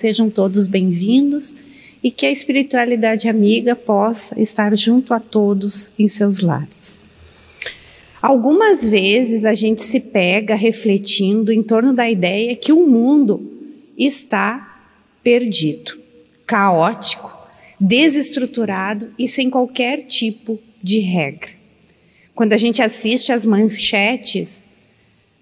Sejam todos bem-vindos e que a espiritualidade amiga possa estar junto a todos em seus lares. Algumas vezes a gente se pega refletindo em torno da ideia que o mundo está perdido, caótico, desestruturado e sem qualquer tipo de regra. Quando a gente assiste as manchetes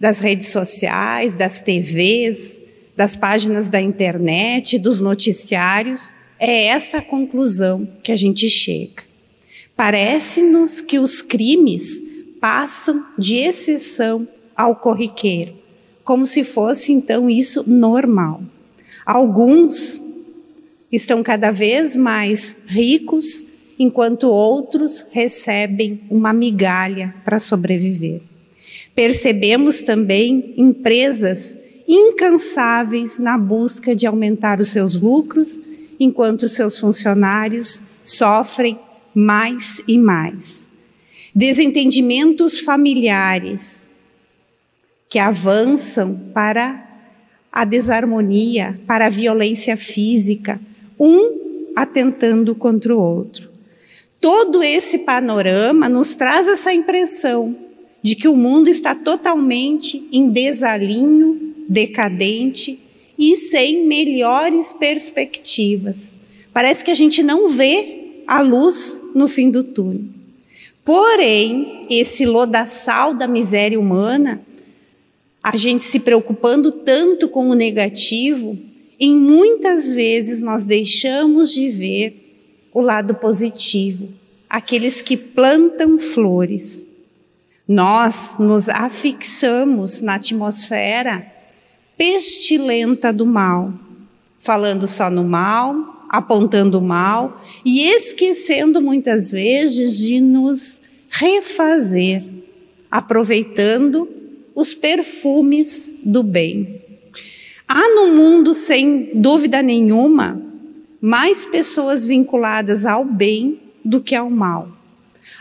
das redes sociais, das TVs, das páginas da internet, dos noticiários, é essa conclusão que a gente chega. Parece-nos que os crimes passam de exceção ao corriqueiro, como se fosse então isso normal. Alguns estão cada vez mais ricos, enquanto outros recebem uma migalha para sobreviver. Percebemos também empresas incansáveis na busca de aumentar os seus lucros, enquanto seus funcionários sofrem mais e mais. Desentendimentos familiares que avançam para a desarmonia, para a violência física, um atentando contra o outro. Todo esse panorama nos traz essa impressão de que o mundo está totalmente em desalinho, decadente e sem melhores perspectivas. Parece que a gente não vê a luz no fim do túnel. Porém, esse lodaçal da miséria humana, a gente se preocupando tanto com o negativo, em muitas vezes nós deixamos de ver o lado positivo, aqueles que plantam flores. Nós nos afixamos na atmosfera pestilenta do mal, falando só no mal, apontando o mal e esquecendo muitas vezes de nos refazer, aproveitando os perfumes do bem. Há no mundo, sem dúvida nenhuma, mais pessoas vinculadas ao bem do que ao mal.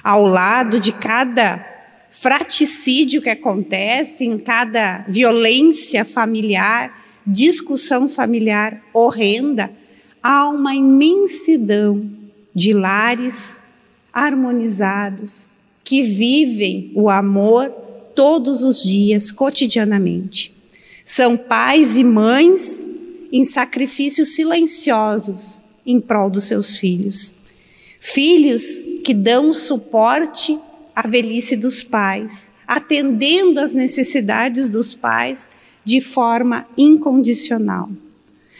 Ao lado de cada fraticídio que acontece, em cada violência familiar, discussão familiar horrenda, há uma imensidão de lares harmonizados que vivem o amor todos os dias, cotidianamente. São pais e mães em sacrifícios silenciosos em prol dos seus filhos. Filhos que dão suporte à velhice dos pais, atendendo às necessidades dos pais de forma incondicional.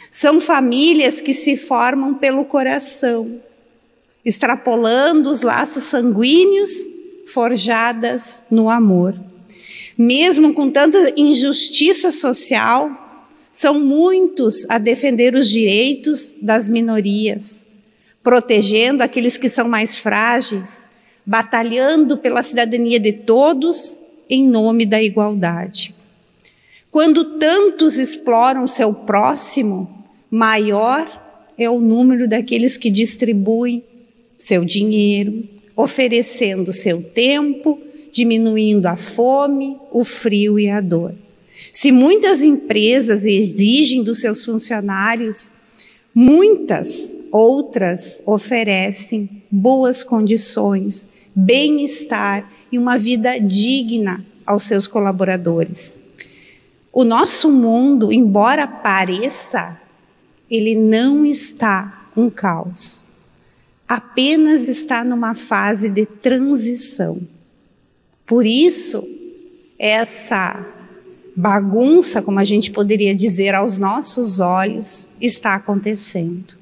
São famílias que se formam pelo coração, extrapolando os laços sanguíneos forjadas no amor. Mesmo com tanta injustiça social, são muitos a defender os direitos das minorias, protegendo aqueles que são mais frágeis, batalhando pela cidadania de todos em nome da igualdade. Quando tantos exploram seu próximo, maior é o número daqueles que distribuem seu dinheiro, oferecendo seu tempo, diminuindo a fome, o frio e a dor. Se muitas empresas exigem dos seus funcionários, muitas outras oferecem boas condições, bem-estar e uma vida digna aos seus colaboradores. O nosso mundo, embora pareça, ele não está um caos. Apenas está numa fase de transição. Por isso, essa bagunça, como a gente poderia dizer aos nossos olhos, está acontecendo.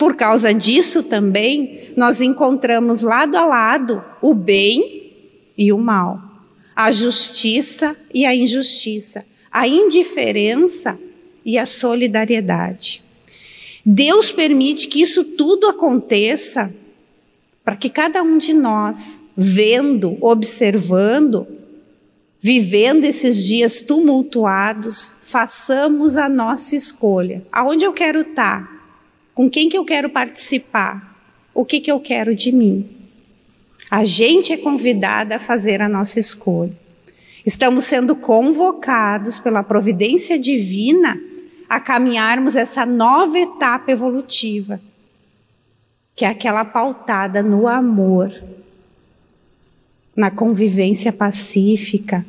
Por causa disso também, nós encontramos lado a lado o bem e o mal, a justiça e a injustiça, a indiferença e a solidariedade. Deus permite que isso tudo aconteça para que cada um de nós, vendo, observando, vivendo esses dias tumultuados, façamos a nossa escolha. Aonde eu quero estar? Com quem que eu quero participar? O que que eu quero de mim? A gente é convidada a fazer a nossa escolha. Estamos sendo convocados pela providência divina a caminharmos essa nova etapa evolutiva, que é aquela pautada no amor, na convivência pacífica,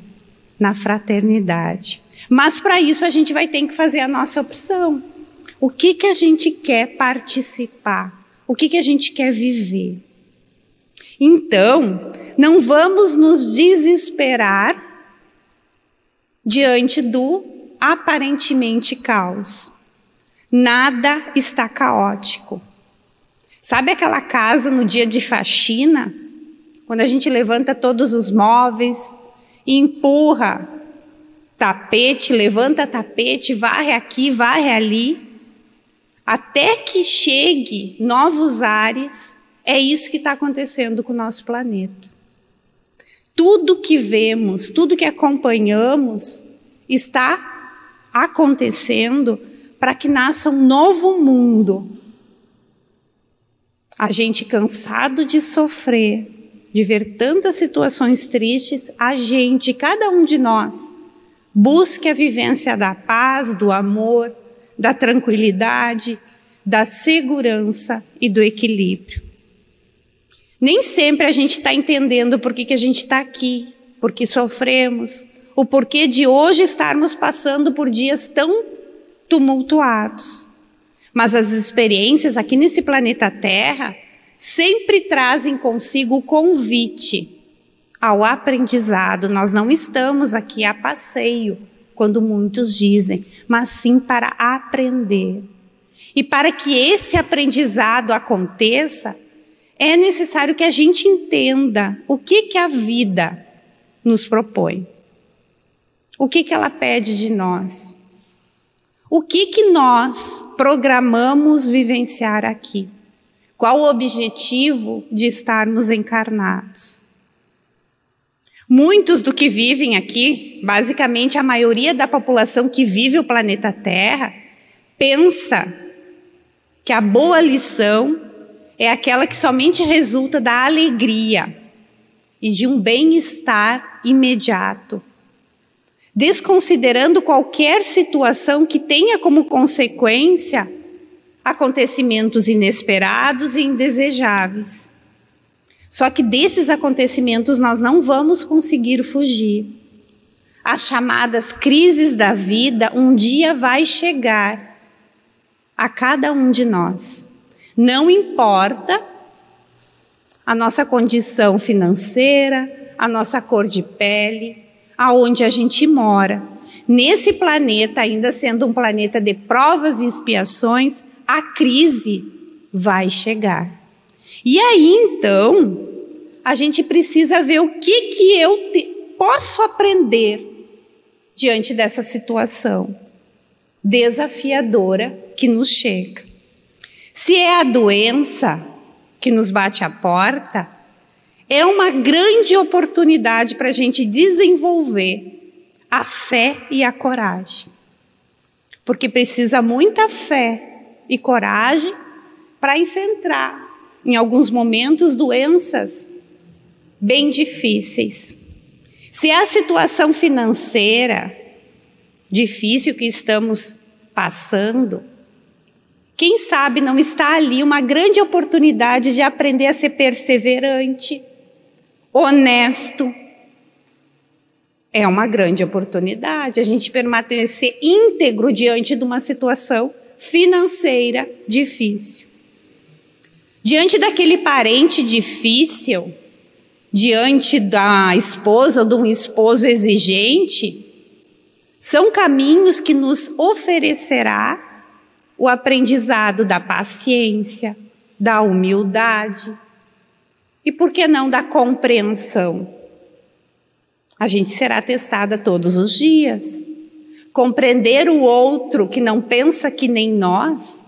na fraternidade. Mas para isso a gente vai ter que fazer a nossa opção. O que que a gente quer participar? O que que a gente quer viver? Então, não vamos nos desesperar diante do aparentemente caos. Nada está caótico. Sabe aquela casa no dia de faxina? Quando a gente levanta todos os móveis empurra tapete, levanta tapete, varre aqui, varre ali, até que chegue novos ares, é isso que está acontecendo com o nosso planeta. Tudo que vemos, tudo que acompanhamos, está acontecendo para que nasça um novo mundo. A gente cansado de sofrer, de ver tantas situações tristes, a gente, cada um de nós, busque a vivência da paz, do amor, da tranquilidade, da segurança e do equilíbrio. Nem sempre a gente está entendendo por que, que a gente está aqui, porque sofremos, o porquê de hoje estarmos passando por dias tão tumultuados. Mas as experiências aqui nesse planeta Terra sempre trazem consigo o convite ao aprendizado. Nós não estamos aqui a passeio, quando muitos dizem, mas sim para aprender. E para que esse aprendizado aconteça, é necessário que a gente entenda o que, que a vida nos propõe. O que, que ela pede de nós? O que, que nós programamos vivenciar aqui? Qual o objetivo de estarmos encarnados? Muitos do que vivem aqui, basicamente a maioria da população que vive o planeta Terra, pensa que a boa lição é aquela que somente resulta da alegria e de um bem-estar imediato desconsiderando qualquer situação que tenha como consequência acontecimentos inesperados e indesejáveis. Só que desses acontecimentos nós não vamos conseguir fugir. As chamadas crises da vida um dia vai chegar a cada um de nós. Não importa a nossa condição financeira, a nossa cor de pele, aonde a gente mora. Nesse planeta, ainda sendo um planeta de provas e expiações, a crise vai chegar. E aí então, a gente precisa ver o que que eu te, posso aprender diante dessa situação desafiadora que nos chega. Se é a doença que nos bate à porta, é uma grande oportunidade para a gente desenvolver a fé e a coragem. Porque precisa muita fé e coragem para enfrentar, em alguns momentos, doenças bem difíceis. Se a situação financeira difícil que estamos passando, quem sabe não está ali uma grande oportunidade de aprender a ser perseverante, honesto. É uma grande oportunidade a gente permanecer íntegro diante de uma situação financeira difícil. Diante daquele parente difícil, diante da esposa ou de um esposo exigente, são caminhos que nos oferecerá o aprendizado da paciência, da humildade, e por que não da compreensão? A gente será testada todos os dias. Compreender o outro que não pensa que nem nós.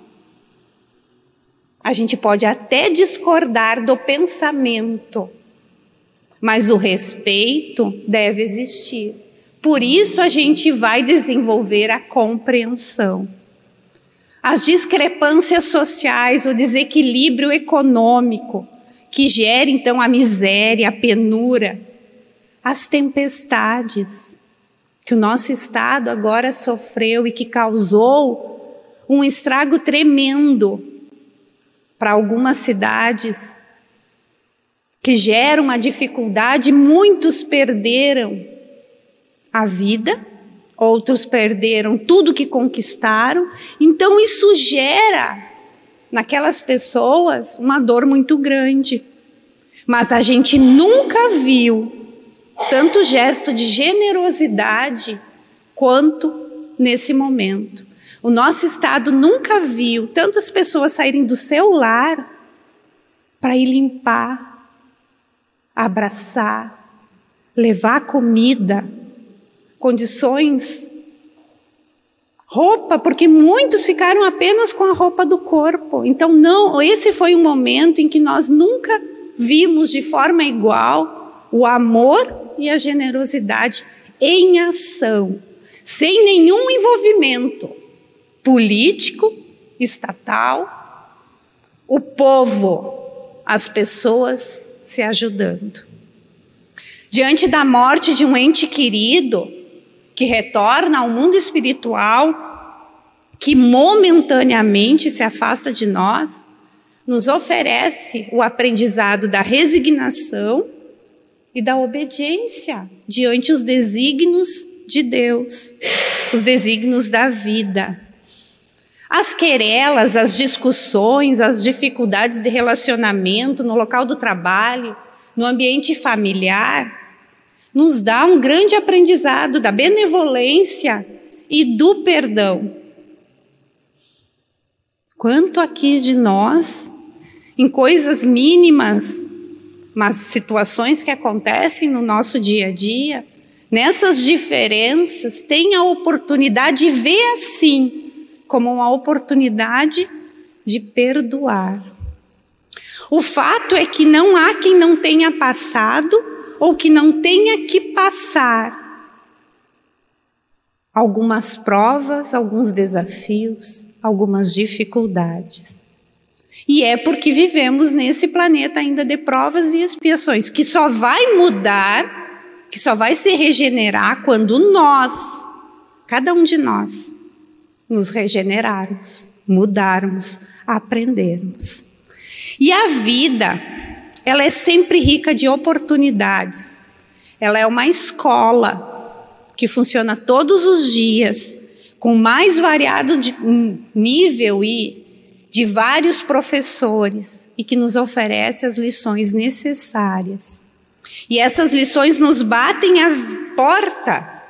A gente pode até discordar do pensamento, mas o respeito deve existir. Por isso a gente vai desenvolver a compreensão. As discrepâncias sociais, o desequilíbrio econômico, que gera então a miséria, a penura, as tempestades. que o nosso estado agora sofreu e que causou um estrago tremendo para algumas cidades, que gera uma dificuldade, muitos perderam a vida, outros perderam tudo que conquistaram, então isso gera naquelas pessoas uma dor muito grande. Mas a gente nunca viu tanto gesto de generosidade quanto nesse momento. O nosso estado nunca viu tantas pessoas saírem do seu lar para ir limpar, abraçar, levar comida, condições, roupa, porque muitos ficaram apenas com a roupa do corpo. Então não, esse foi um momento em que nós nunca vimos de forma igual o amor e a generosidade em ação, sem nenhum envolvimento político, estatal, o povo, as pessoas se ajudando. Diante da morte de um ente querido que retorna ao mundo espiritual, que momentaneamente se afasta de nós, nos oferece o aprendizado da resignação e da obediência diante os desígnios de Deus, os desígnios da vida. As querelas, as discussões, as dificuldades de relacionamento no local do trabalho, no ambiente familiar, nos dá um grande aprendizado da benevolência e do perdão. Quanto aqui de nós, em coisas mínimas, mas situações que acontecem no nosso dia a dia, nessas diferenças, tem a oportunidade de ver assim, como uma oportunidade de perdoar. O fato é que não há quem não tenha passado ou que não tenha que passar algumas provas, alguns desafios, algumas dificuldades. E é porque vivemos nesse planeta ainda de provas e expiações, que só vai mudar, que só vai se regenerar quando nós, cada um de nós, nos regenerarmos, mudarmos, aprendermos. E a vida, ela é sempre rica de oportunidades. Ela é uma escola que funciona todos os dias, com mais variado nível e de vários professores e que nos oferece as lições necessárias. E essas lições nos batem a porta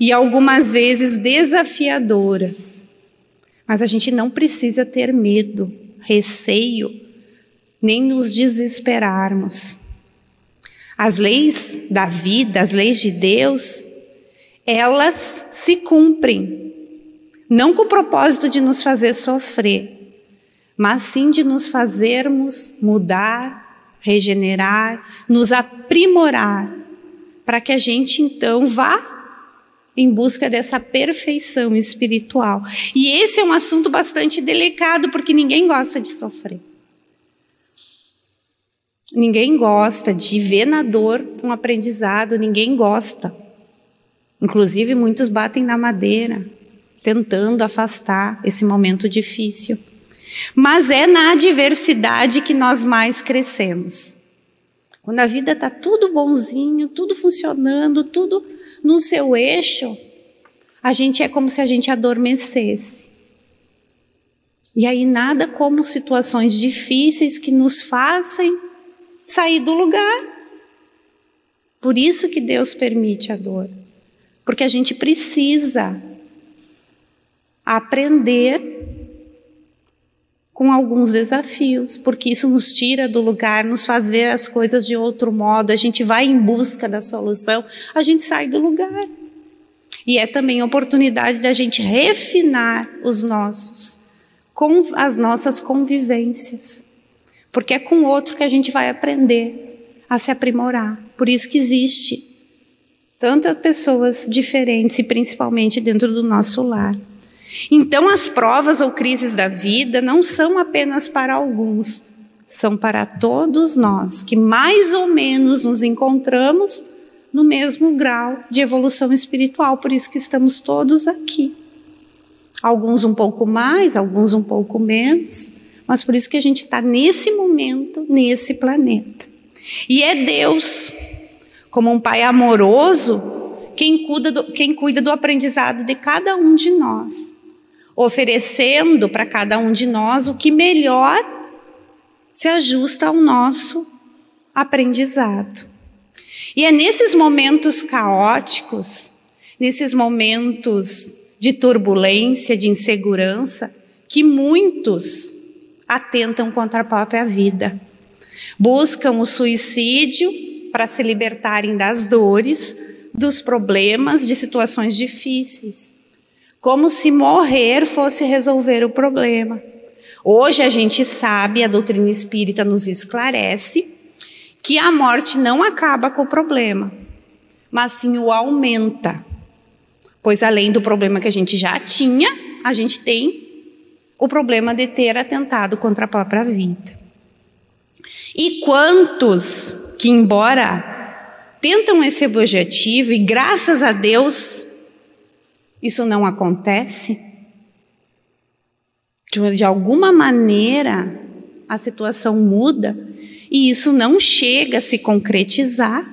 e algumas vezes desafiadoras. Mas a gente não precisa ter medo, receio, nem nos desesperarmos. As leis da vida, as leis de Deus, elas se cumprem, não com o propósito de nos fazer sofrer, mas sim de nos fazermos mudar, regenerar, nos aprimorar, para que a gente então vá em busca dessa perfeição espiritual. E esse é um assunto bastante delicado, porque ninguém gosta de sofrer. Ninguém gosta de ver na dor um aprendizado, ninguém gosta. Inclusive, muitos batem na madeira, tentando afastar esse momento difícil. Mas é na adversidade que nós mais crescemos. Quando a vida está tudo bonzinho, tudo funcionando, tudo no seu eixo, a gente é como se a gente adormecesse. E aí nada como situações difíceis que nos fazem sair do lugar. Por isso que Deus permite a dor. Porque a gente precisa aprender com alguns desafios, porque isso nos tira do lugar, nos faz ver as coisas de outro modo, a gente vai em busca da solução, a gente sai do lugar. E é também a oportunidade da gente refinar os nossos, com as nossas convivências. Porque é com o outro que a gente vai aprender a se aprimorar. Por isso que existe tantas pessoas diferentes e principalmente dentro do nosso lar. Então, as provas ou crises da vida não são apenas para alguns, são para todos nós que mais ou menos nos encontramos no mesmo grau de evolução espiritual, por isso que estamos todos aqui. Alguns um pouco mais, alguns um pouco menos, mas por isso que a gente está nesse momento, nesse planeta. E é Deus, como um Pai amoroso, quem cuida do, quem cuida do aprendizado de cada um de nós, oferecendo para cada um de nós o que melhor se ajusta ao nosso aprendizado. E é nesses momentos caóticos, nesses momentos de turbulência, de insegurança, que muitos atentam contra a própria vida. Buscam o suicídio para se libertarem das dores, dos problemas, de situações difíceis. Como se morrer fosse resolver o problema. Hoje a gente sabe, a doutrina espírita nos esclarece, que a morte não acaba com o problema, mas sim o aumenta. Pois além do problema que a gente já tinha, a gente tem o problema de ter atentado contra a própria vida. E quantos que, embora tentam esse objetivo, e graças a Deus isso não acontece, de, alguma maneira a situação muda e isso não chega a se concretizar,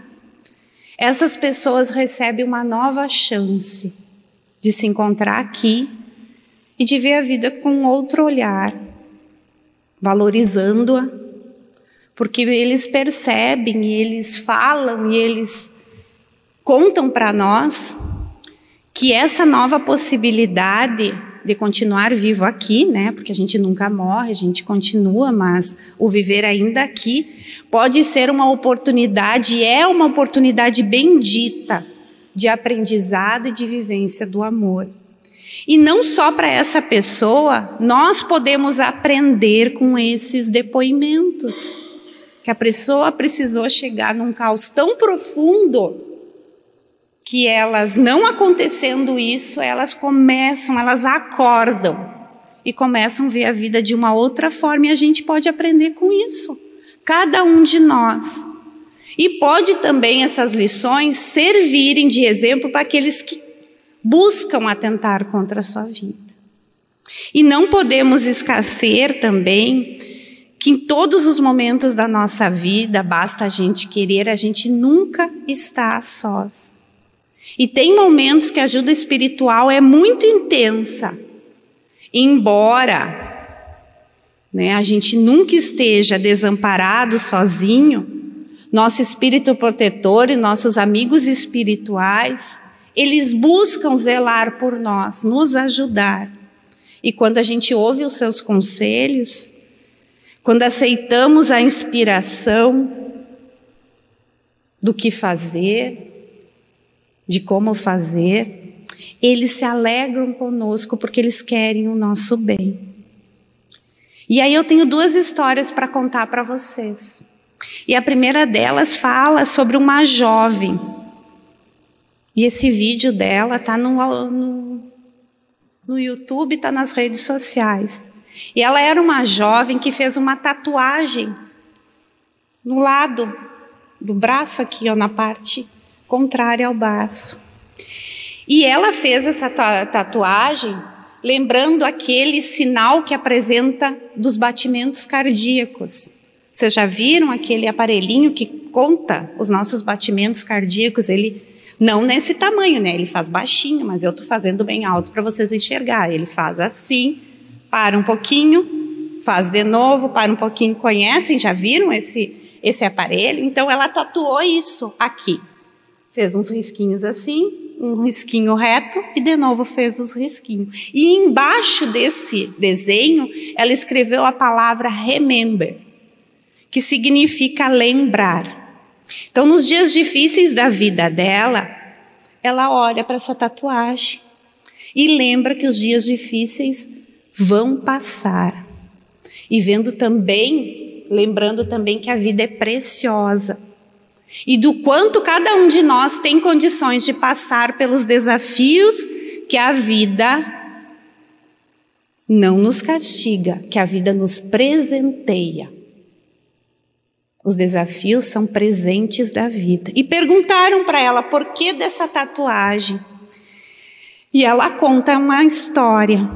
essas pessoas recebem uma nova chance de se encontrar aqui e de ver a vida com outro olhar, valorizando-a, porque eles percebem eles falam e eles contam para nós que essa nova possibilidade de continuar vivo aqui, né? Porque a gente nunca morre, a gente continua, mas o viver ainda aqui pode ser uma oportunidade, é uma oportunidade bendita de aprendizado e de vivência do amor. E não só para essa pessoa, nós podemos aprender com esses depoimentos. Que a pessoa precisou chegar num caos tão profundo que elas, não acontecendo isso, elas começam, elas acordam e começam a ver a vida de uma outra forma e a gente pode aprender com isso. Cada um de nós. E pode também essas lições servirem de exemplo para aqueles que buscam atentar contra a sua vida. E não podemos esquecer também que em todos os momentos da nossa vida, basta a gente querer, a gente nunca está sós. E tem momentos que a ajuda espiritual é muito intensa. Embora né, a gente nunca esteja desamparado sozinho, nosso espírito protetor e nossos amigos espirituais eles buscam zelar por nós, nos ajudar. E quando a gente ouve os seus conselhos, quando aceitamos a inspiração do que fazer, de como fazer, eles se alegram conosco porque eles querem o nosso bem. E aí eu tenho duas histórias para contar para vocês. E a primeira delas fala sobre uma jovem e esse vídeo dela tá no, no, no YouTube, tá nas redes sociais. E ela era uma jovem que fez uma tatuagem no lado do braço aqui, ó, na parte contrária ao braço. E ela fez essa tatuagem lembrando aquele sinal que apresenta dos batimentos cardíacos. Vocês já viram aquele aparelhinho que conta os nossos batimentos cardíacos? Ele não nesse tamanho, né? Ele faz baixinho, mas eu estou fazendo bem alto para vocês enxergar. Ele faz assim, para um pouquinho, faz de novo, para um pouquinho. Conhecem? Já viram esse, esse aparelho? Então ela tatuou isso aqui. Fez uns risquinhos assim, um risquinho reto e de novo fez os risquinhos. E embaixo desse desenho, ela escreveu a palavra remember, que significa lembrar. Então, nos dias difíceis da vida dela, ela olha para essa tatuagem e lembra que os dias difíceis vão passar. E vendo também, lembrando também que a vida é preciosa. E do quanto cada um de nós tem condições de passar pelos desafios que a vida não nos castiga, que a vida nos presenteia. Os desafios são presentes da vida. E perguntaram para ela por que dessa tatuagem. E ela conta uma história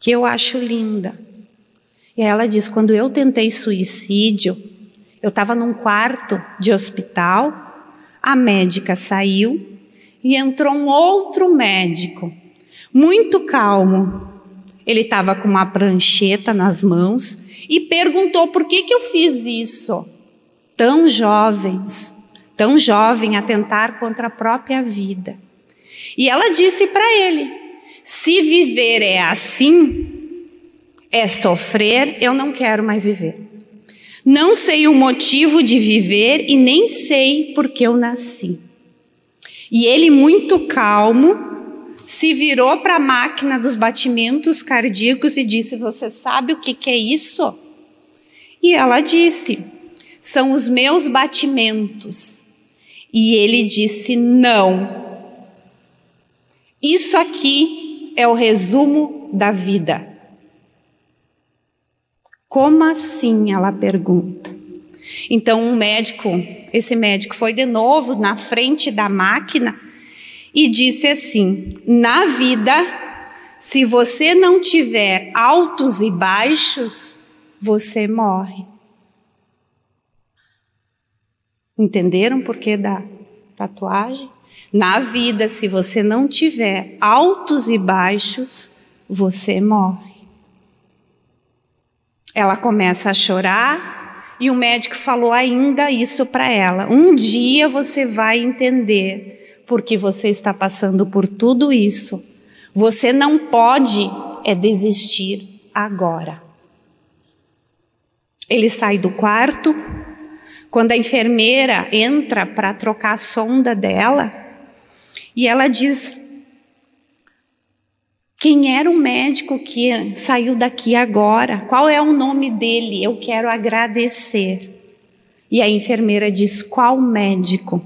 que eu acho linda. E ela diz: quando eu tentei suicídio, eu estava num quarto de hospital, a médica saiu e entrou um outro médico, muito calmo. Ele estava com uma prancheta nas mãos e perguntou por que, que eu fiz isso. Tão jovens, tão jovem a tentar contra a própria vida. E ela disse para ele: se viver é assim, é sofrer, eu não quero mais viver. Não sei o motivo de viver e nem sei por que eu nasci. E ele, muito calmo, se virou para a máquina dos batimentos cardíacos e disse: Você sabe o que, que é isso? E ela disse: São os meus batimentos. E ele disse: Não. Isso aqui é o resumo da vida. Como assim? Ela pergunta. Então, um médico, esse médico foi de novo na frente da máquina e disse assim: na vida, se você não tiver altos e baixos, você morre. Entenderam por que da tatuagem? Na vida, se você não tiver altos e baixos, você morre. Ela começa a chorar e o médico falou ainda isso para ela: um dia você vai entender porque você está passando por tudo isso. Você não pode é desistir agora. Ele sai do quarto. Quando a enfermeira entra para trocar a sonda dela, e ela diz quem era o médico que saiu daqui agora? Qual é o nome dele? Eu quero agradecer. E a enfermeira diz: Qual médico?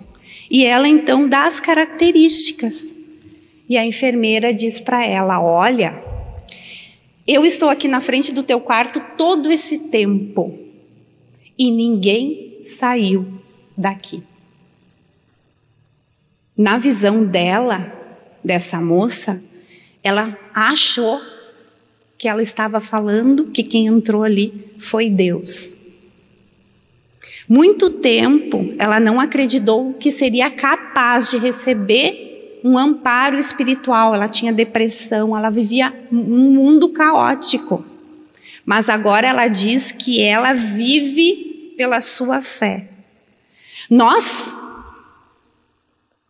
E ela então dá as características. E a enfermeira diz para ela: Olha, eu estou aqui na frente do teu quarto todo esse tempo e ninguém saiu daqui. Na visão dela, dessa moça, ela achou que ela estava falando que quem entrou ali foi Deus. Muito tempo ela não acreditou que seria capaz de receber um amparo espiritual. Ela tinha depressão, ela vivia um mundo caótico. Mas agora ela diz que ela vive pela sua fé. Nós,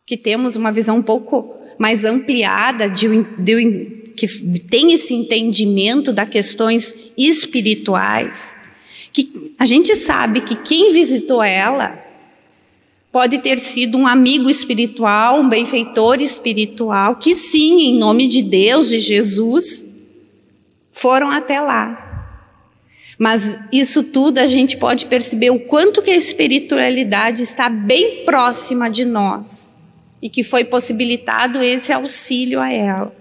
que temos uma visão um pouco mais ampliada, de, de, que tem esse entendimento das questões espirituais, que a gente sabe que quem visitou ela pode ter sido um amigo espiritual, um benfeitor espiritual, que sim, em nome de Deus, de Jesus, foram até lá. Mas isso tudo a gente pode perceber o quanto que a espiritualidade está bem próxima de nós e que foi possibilitado esse auxílio a ela.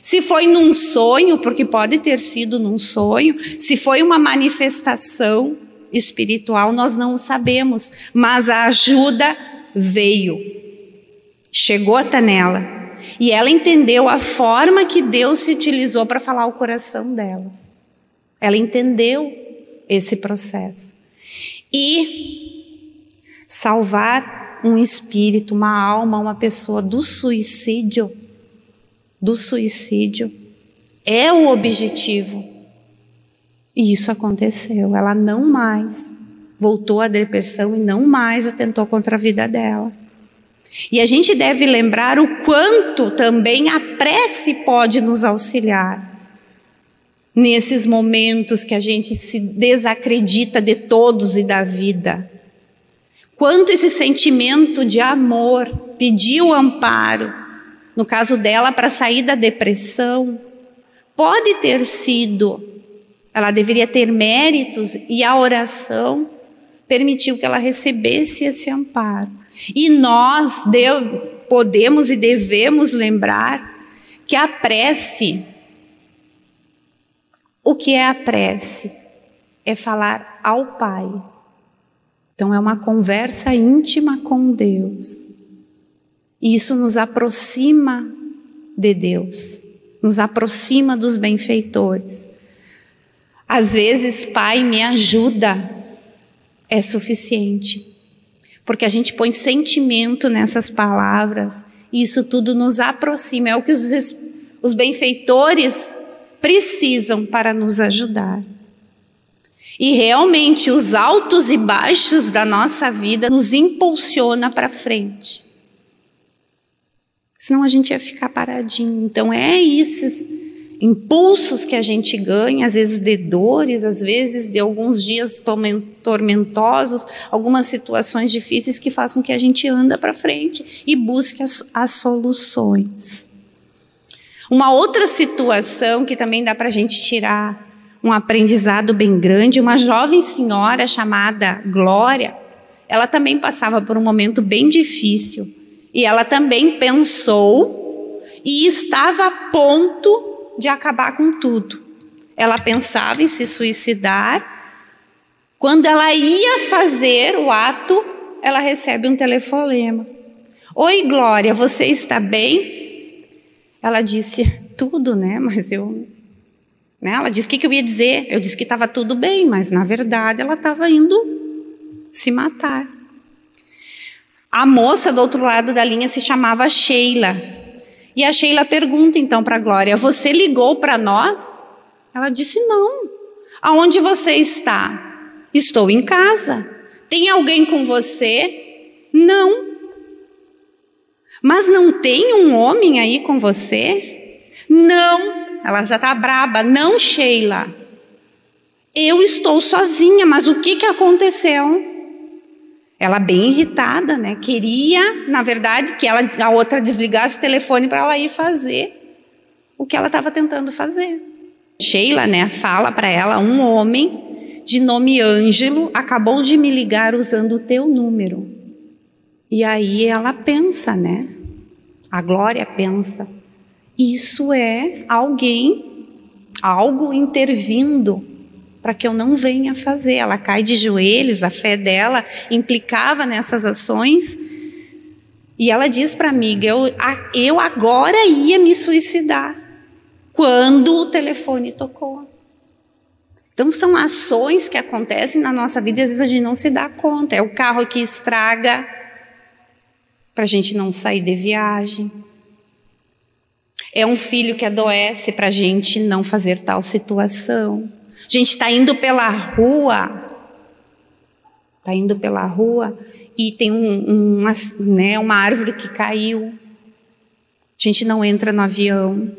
Se foi num sonho, porque pode ter sido num sonho, se foi uma manifestação espiritual, nós não sabemos, mas a ajuda veio, chegou até nela. E ela entendeu a forma que Deus se utilizou para falar o coração dela. Ela entendeu esse processo. E salvar um espírito, uma alma, uma pessoa do suicídio, do suicídio, é o objetivo. E isso aconteceu. Ela não mais voltou à depressão e não mais atentou contra a vida dela. E a gente deve lembrar o quanto também a prece pode nos auxiliar. Nesses momentos que a gente se desacredita de todos e da vida. Quanto esse sentimento de amor pediu amparo, no caso dela, para sair da depressão, pode ter sido, ela deveria ter méritos e a oração permitiu que ela recebesse esse amparo. E nós podemos e devemos lembrar que a prece, o que é a prece? É falar ao Pai Então é uma conversa íntima com Deus. E isso nos aproxima de Deus, nos aproxima dos benfeitores. Às vezes, Pai, me ajuda, é suficiente, porque a gente põe sentimento nessas palavras e isso tudo nos aproxima, é o que os, os benfeitores precisam para nos ajudar. E realmente os altos e baixos da nossa vida nos impulsiona para frente. Senão a gente ia ficar paradinho. Então é esses impulsos que a gente ganha, às vezes de dores, às vezes de alguns dias tormentosos, algumas situações difíceis que fazem com que a gente anda para frente e busque as, as, soluções. Uma outra situação que também dá para a gente tirar um aprendizado bem grande, uma jovem senhora chamada Glória, ela também passava por um momento bem difícil e ela também pensou e estava a ponto de acabar com tudo. Ela pensava em se suicidar. Quando ela ia fazer o ato, ela recebe um telefonema. Oi, Glória, você está bem? Ela disse tudo, né? Mas eu. Né? Ela disse o que, que eu ia dizer. Eu disse que estava tudo bem, mas na verdade ela estava indo se matar. A moça do outro lado da linha se chamava Sheila. E a Sheila pergunta então para a Glória: Você ligou para nós? Ela disse: Não. Aonde você está? Estou em casa. Tem alguém com você? Não. Mas não tem um homem aí com você? Não. Ela já está braba. Não, Sheila. Eu estou sozinha, mas o que, que aconteceu? Ela bem irritada, né? Queria, na verdade, que ela, a outra desligasse o telefone para ela ir fazer o que ela estava tentando fazer. Sheila, né, fala para ela, um homem de nome Ângelo acabou de me ligar usando o teu número. E aí ela pensa, né? A Glória pensa, isso é alguém, algo intervindo para que eu não venha fazer. Ela cai de joelhos, a fé dela implicava nessas ações. E ela diz para a amiga: eu, eu agora ia me suicidar quando o telefone tocou. Então, são ações que acontecem na nossa vida e às vezes a gente não se dá conta. É o carro que estraga para a gente não sair de viagem. É um filho que adoece para a gente não fazer tal situação. A gente está indo pela rua, está indo pela rua e tem um, um, uma, né, uma árvore que caiu. A gente não entra no avião.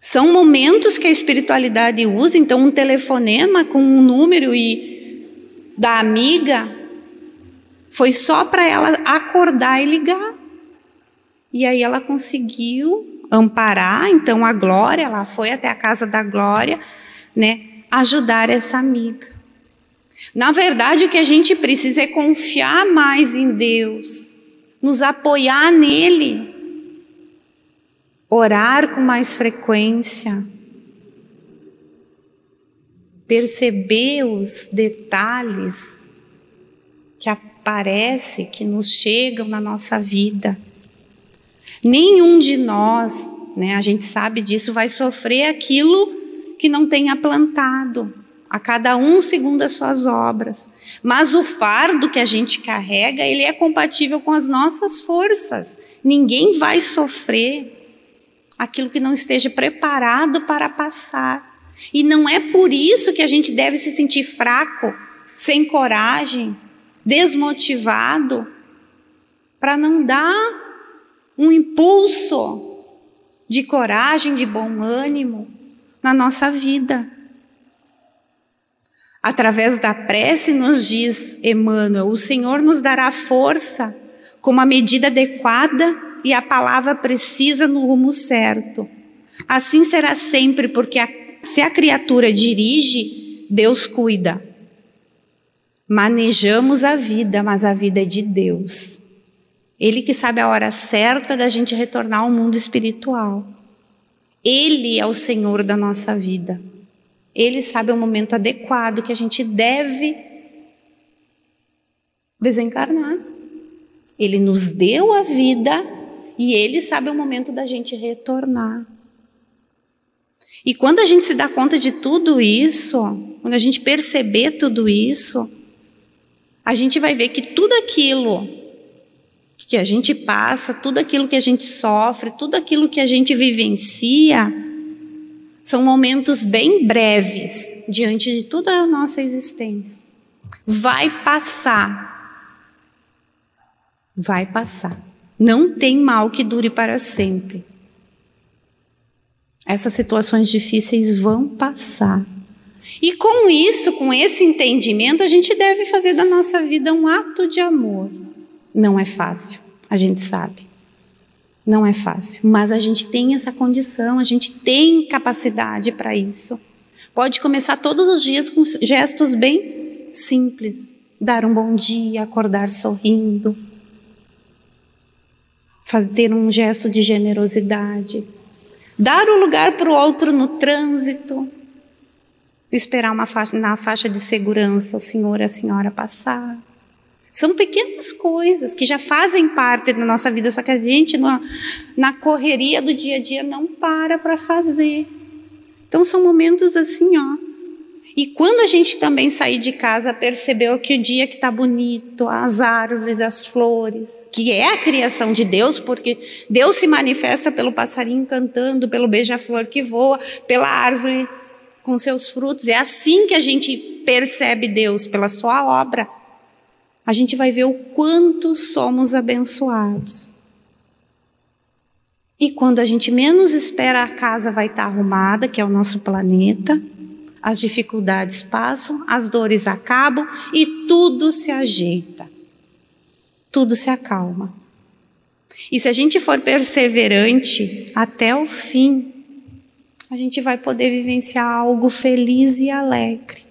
São momentos que a espiritualidade usa, então um telefonema com um número e da amiga foi só para ela acordar e ligar. E aí ela conseguiu amparar, então a Glória, ela foi até a casa da Glória, né, ajudar essa amiga. Na verdade, o que a gente precisa é confiar mais em Deus, nos apoiar nele, orar com mais frequência, perceber os detalhes que aparecem, que nos chegam na nossa vida. Nenhum de nós, né, a gente sabe disso, vai sofrer aquilo que não tenha plantado, a cada um segundo as suas obras. Mas o fardo que a gente carrega, ele é compatível com as nossas forças. Ninguém vai sofrer aquilo que não esteja preparado para passar. E não é por isso que a gente deve se sentir fraco, sem coragem, desmotivado, para não dar um impulso de coragem, de bom ânimo, na nossa vida. Através da prece, nos diz Emmanuel, o Senhor nos dará força com uma medida adequada e a palavra precisa no rumo certo. Assim será sempre, porque a, se a criatura dirige, Deus cuida. Manejamos a vida, mas a vida é de Deus. Ele que sabe a hora certa da gente retornar ao mundo espiritual. Ele é o Senhor da nossa vida. Ele sabe o momento adequado que a gente deve desencarnar. Ele nos deu a vida e ele sabe o momento da gente retornar. E quando a gente se dá conta de tudo isso, quando a gente perceber tudo isso, a gente vai ver que tudo aquilo que a gente passa, tudo aquilo que a gente sofre, tudo aquilo que a gente vivencia, são momentos bem breves diante de toda a nossa existência. Vai passar. Vai passar. Não tem mal que dure para sempre. Essas situações difíceis vão passar. E com isso, com esse entendimento, a gente deve fazer da nossa vida um ato de amor. Não é fácil, a gente sabe. Não é fácil, mas a gente tem essa condição, a gente tem capacidade para isso. Pode começar todos os dias com gestos bem simples. Dar um bom dia, acordar sorrindo, fazer um gesto de generosidade, dar o lugar para o outro no trânsito, esperar uma faixa, na faixa de segurança o senhor e a senhora passar. São pequenas coisas que já fazem parte da nossa vida, só que a gente, na, na correria do dia a dia, não para para fazer. Então, são momentos assim, ó. E quando a gente também sair de casa, percebeu que o dia que está bonito, as árvores, as flores, que é a criação de Deus, porque Deus se manifesta pelo passarinho cantando, pelo beija-flor que voa, pela árvore com seus frutos. É assim que a gente percebe Deus, pela sua obra a gente vai ver o quanto somos abençoados. E quando a gente menos espera, a casa vai estar arrumada, que é o nosso planeta, as dificuldades passam, as dores acabam e tudo se ajeita. Tudo se acalma. E se a gente for perseverante até o fim, a gente vai poder vivenciar algo feliz e alegre.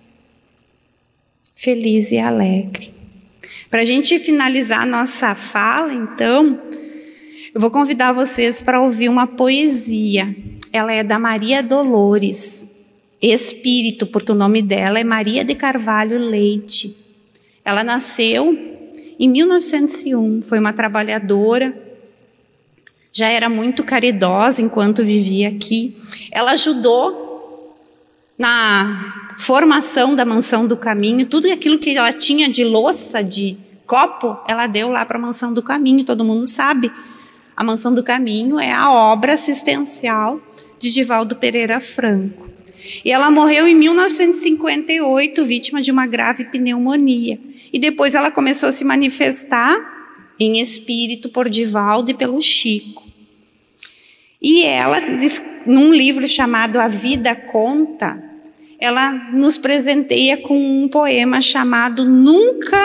Feliz e alegre. Para a gente finalizar nossa fala, então, eu vou convidar vocês para ouvir uma poesia. Ela é da Maria Dolores, Espírito, porque o nome dela é Maria de Carvalho Leite. Ela nasceu em 1901, foi uma trabalhadora, já era muito caridosa enquanto vivia aqui. Ela ajudou na formação da mansão do caminho, tudo aquilo que ela tinha de louça, de copo, ela deu lá para a mansão do caminho, todo mundo sabe. A mansão do caminho é a obra assistencial de Divaldo Pereira Franco. E ela morreu em 1958, vítima de uma grave pneumonia. E depois ela começou a se manifestar em espírito por Divaldo e pelo Chico. E ela, num livro chamado A Vida Conta, ela nos presenteia com um poema chamado Nunca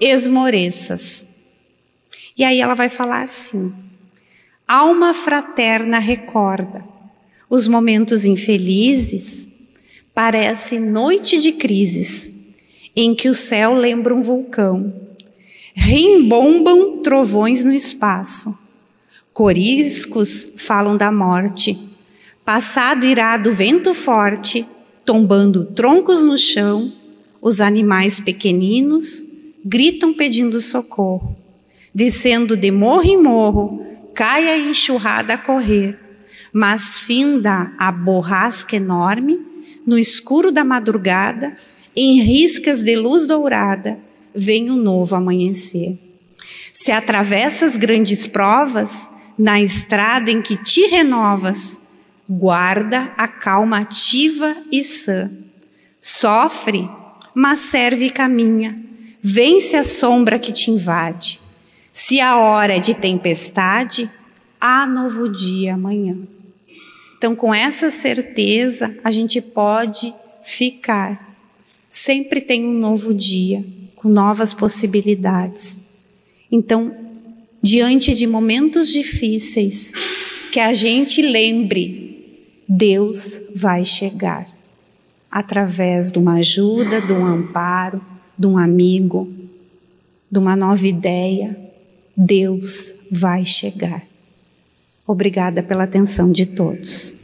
Esmoreças. E aí ela vai falar assim: Alma fraterna recorda os momentos infelizes, parece noite de crises, em que o céu lembra um vulcão. Rimbombam trovões no espaço. Coriscos falam da morte. Passado irado vento forte, tombando troncos no chão, os animais pequeninos gritam pedindo socorro. Descendo de morro em morro, cai a enxurrada a correr, mas finda a borrasca enorme, no escuro da madrugada, em riscas de luz dourada, vem o um novo amanhecer. Se atravessas grandes provas, na estrada em que te renovas, guarda a calma ativa e sã. Sofre, mas serve e caminha. Vence a sombra que te invade. Se a hora é de tempestade, há novo dia amanhã. Então, com essa certeza, a gente pode ficar. Sempre tem um novo dia, com novas possibilidades. Então, diante de momentos difíceis, que a gente lembre Deus vai chegar através de uma ajuda, de um amparo, de um amigo, de uma nova ideia. Deus vai chegar. Obrigada pela atenção de todos.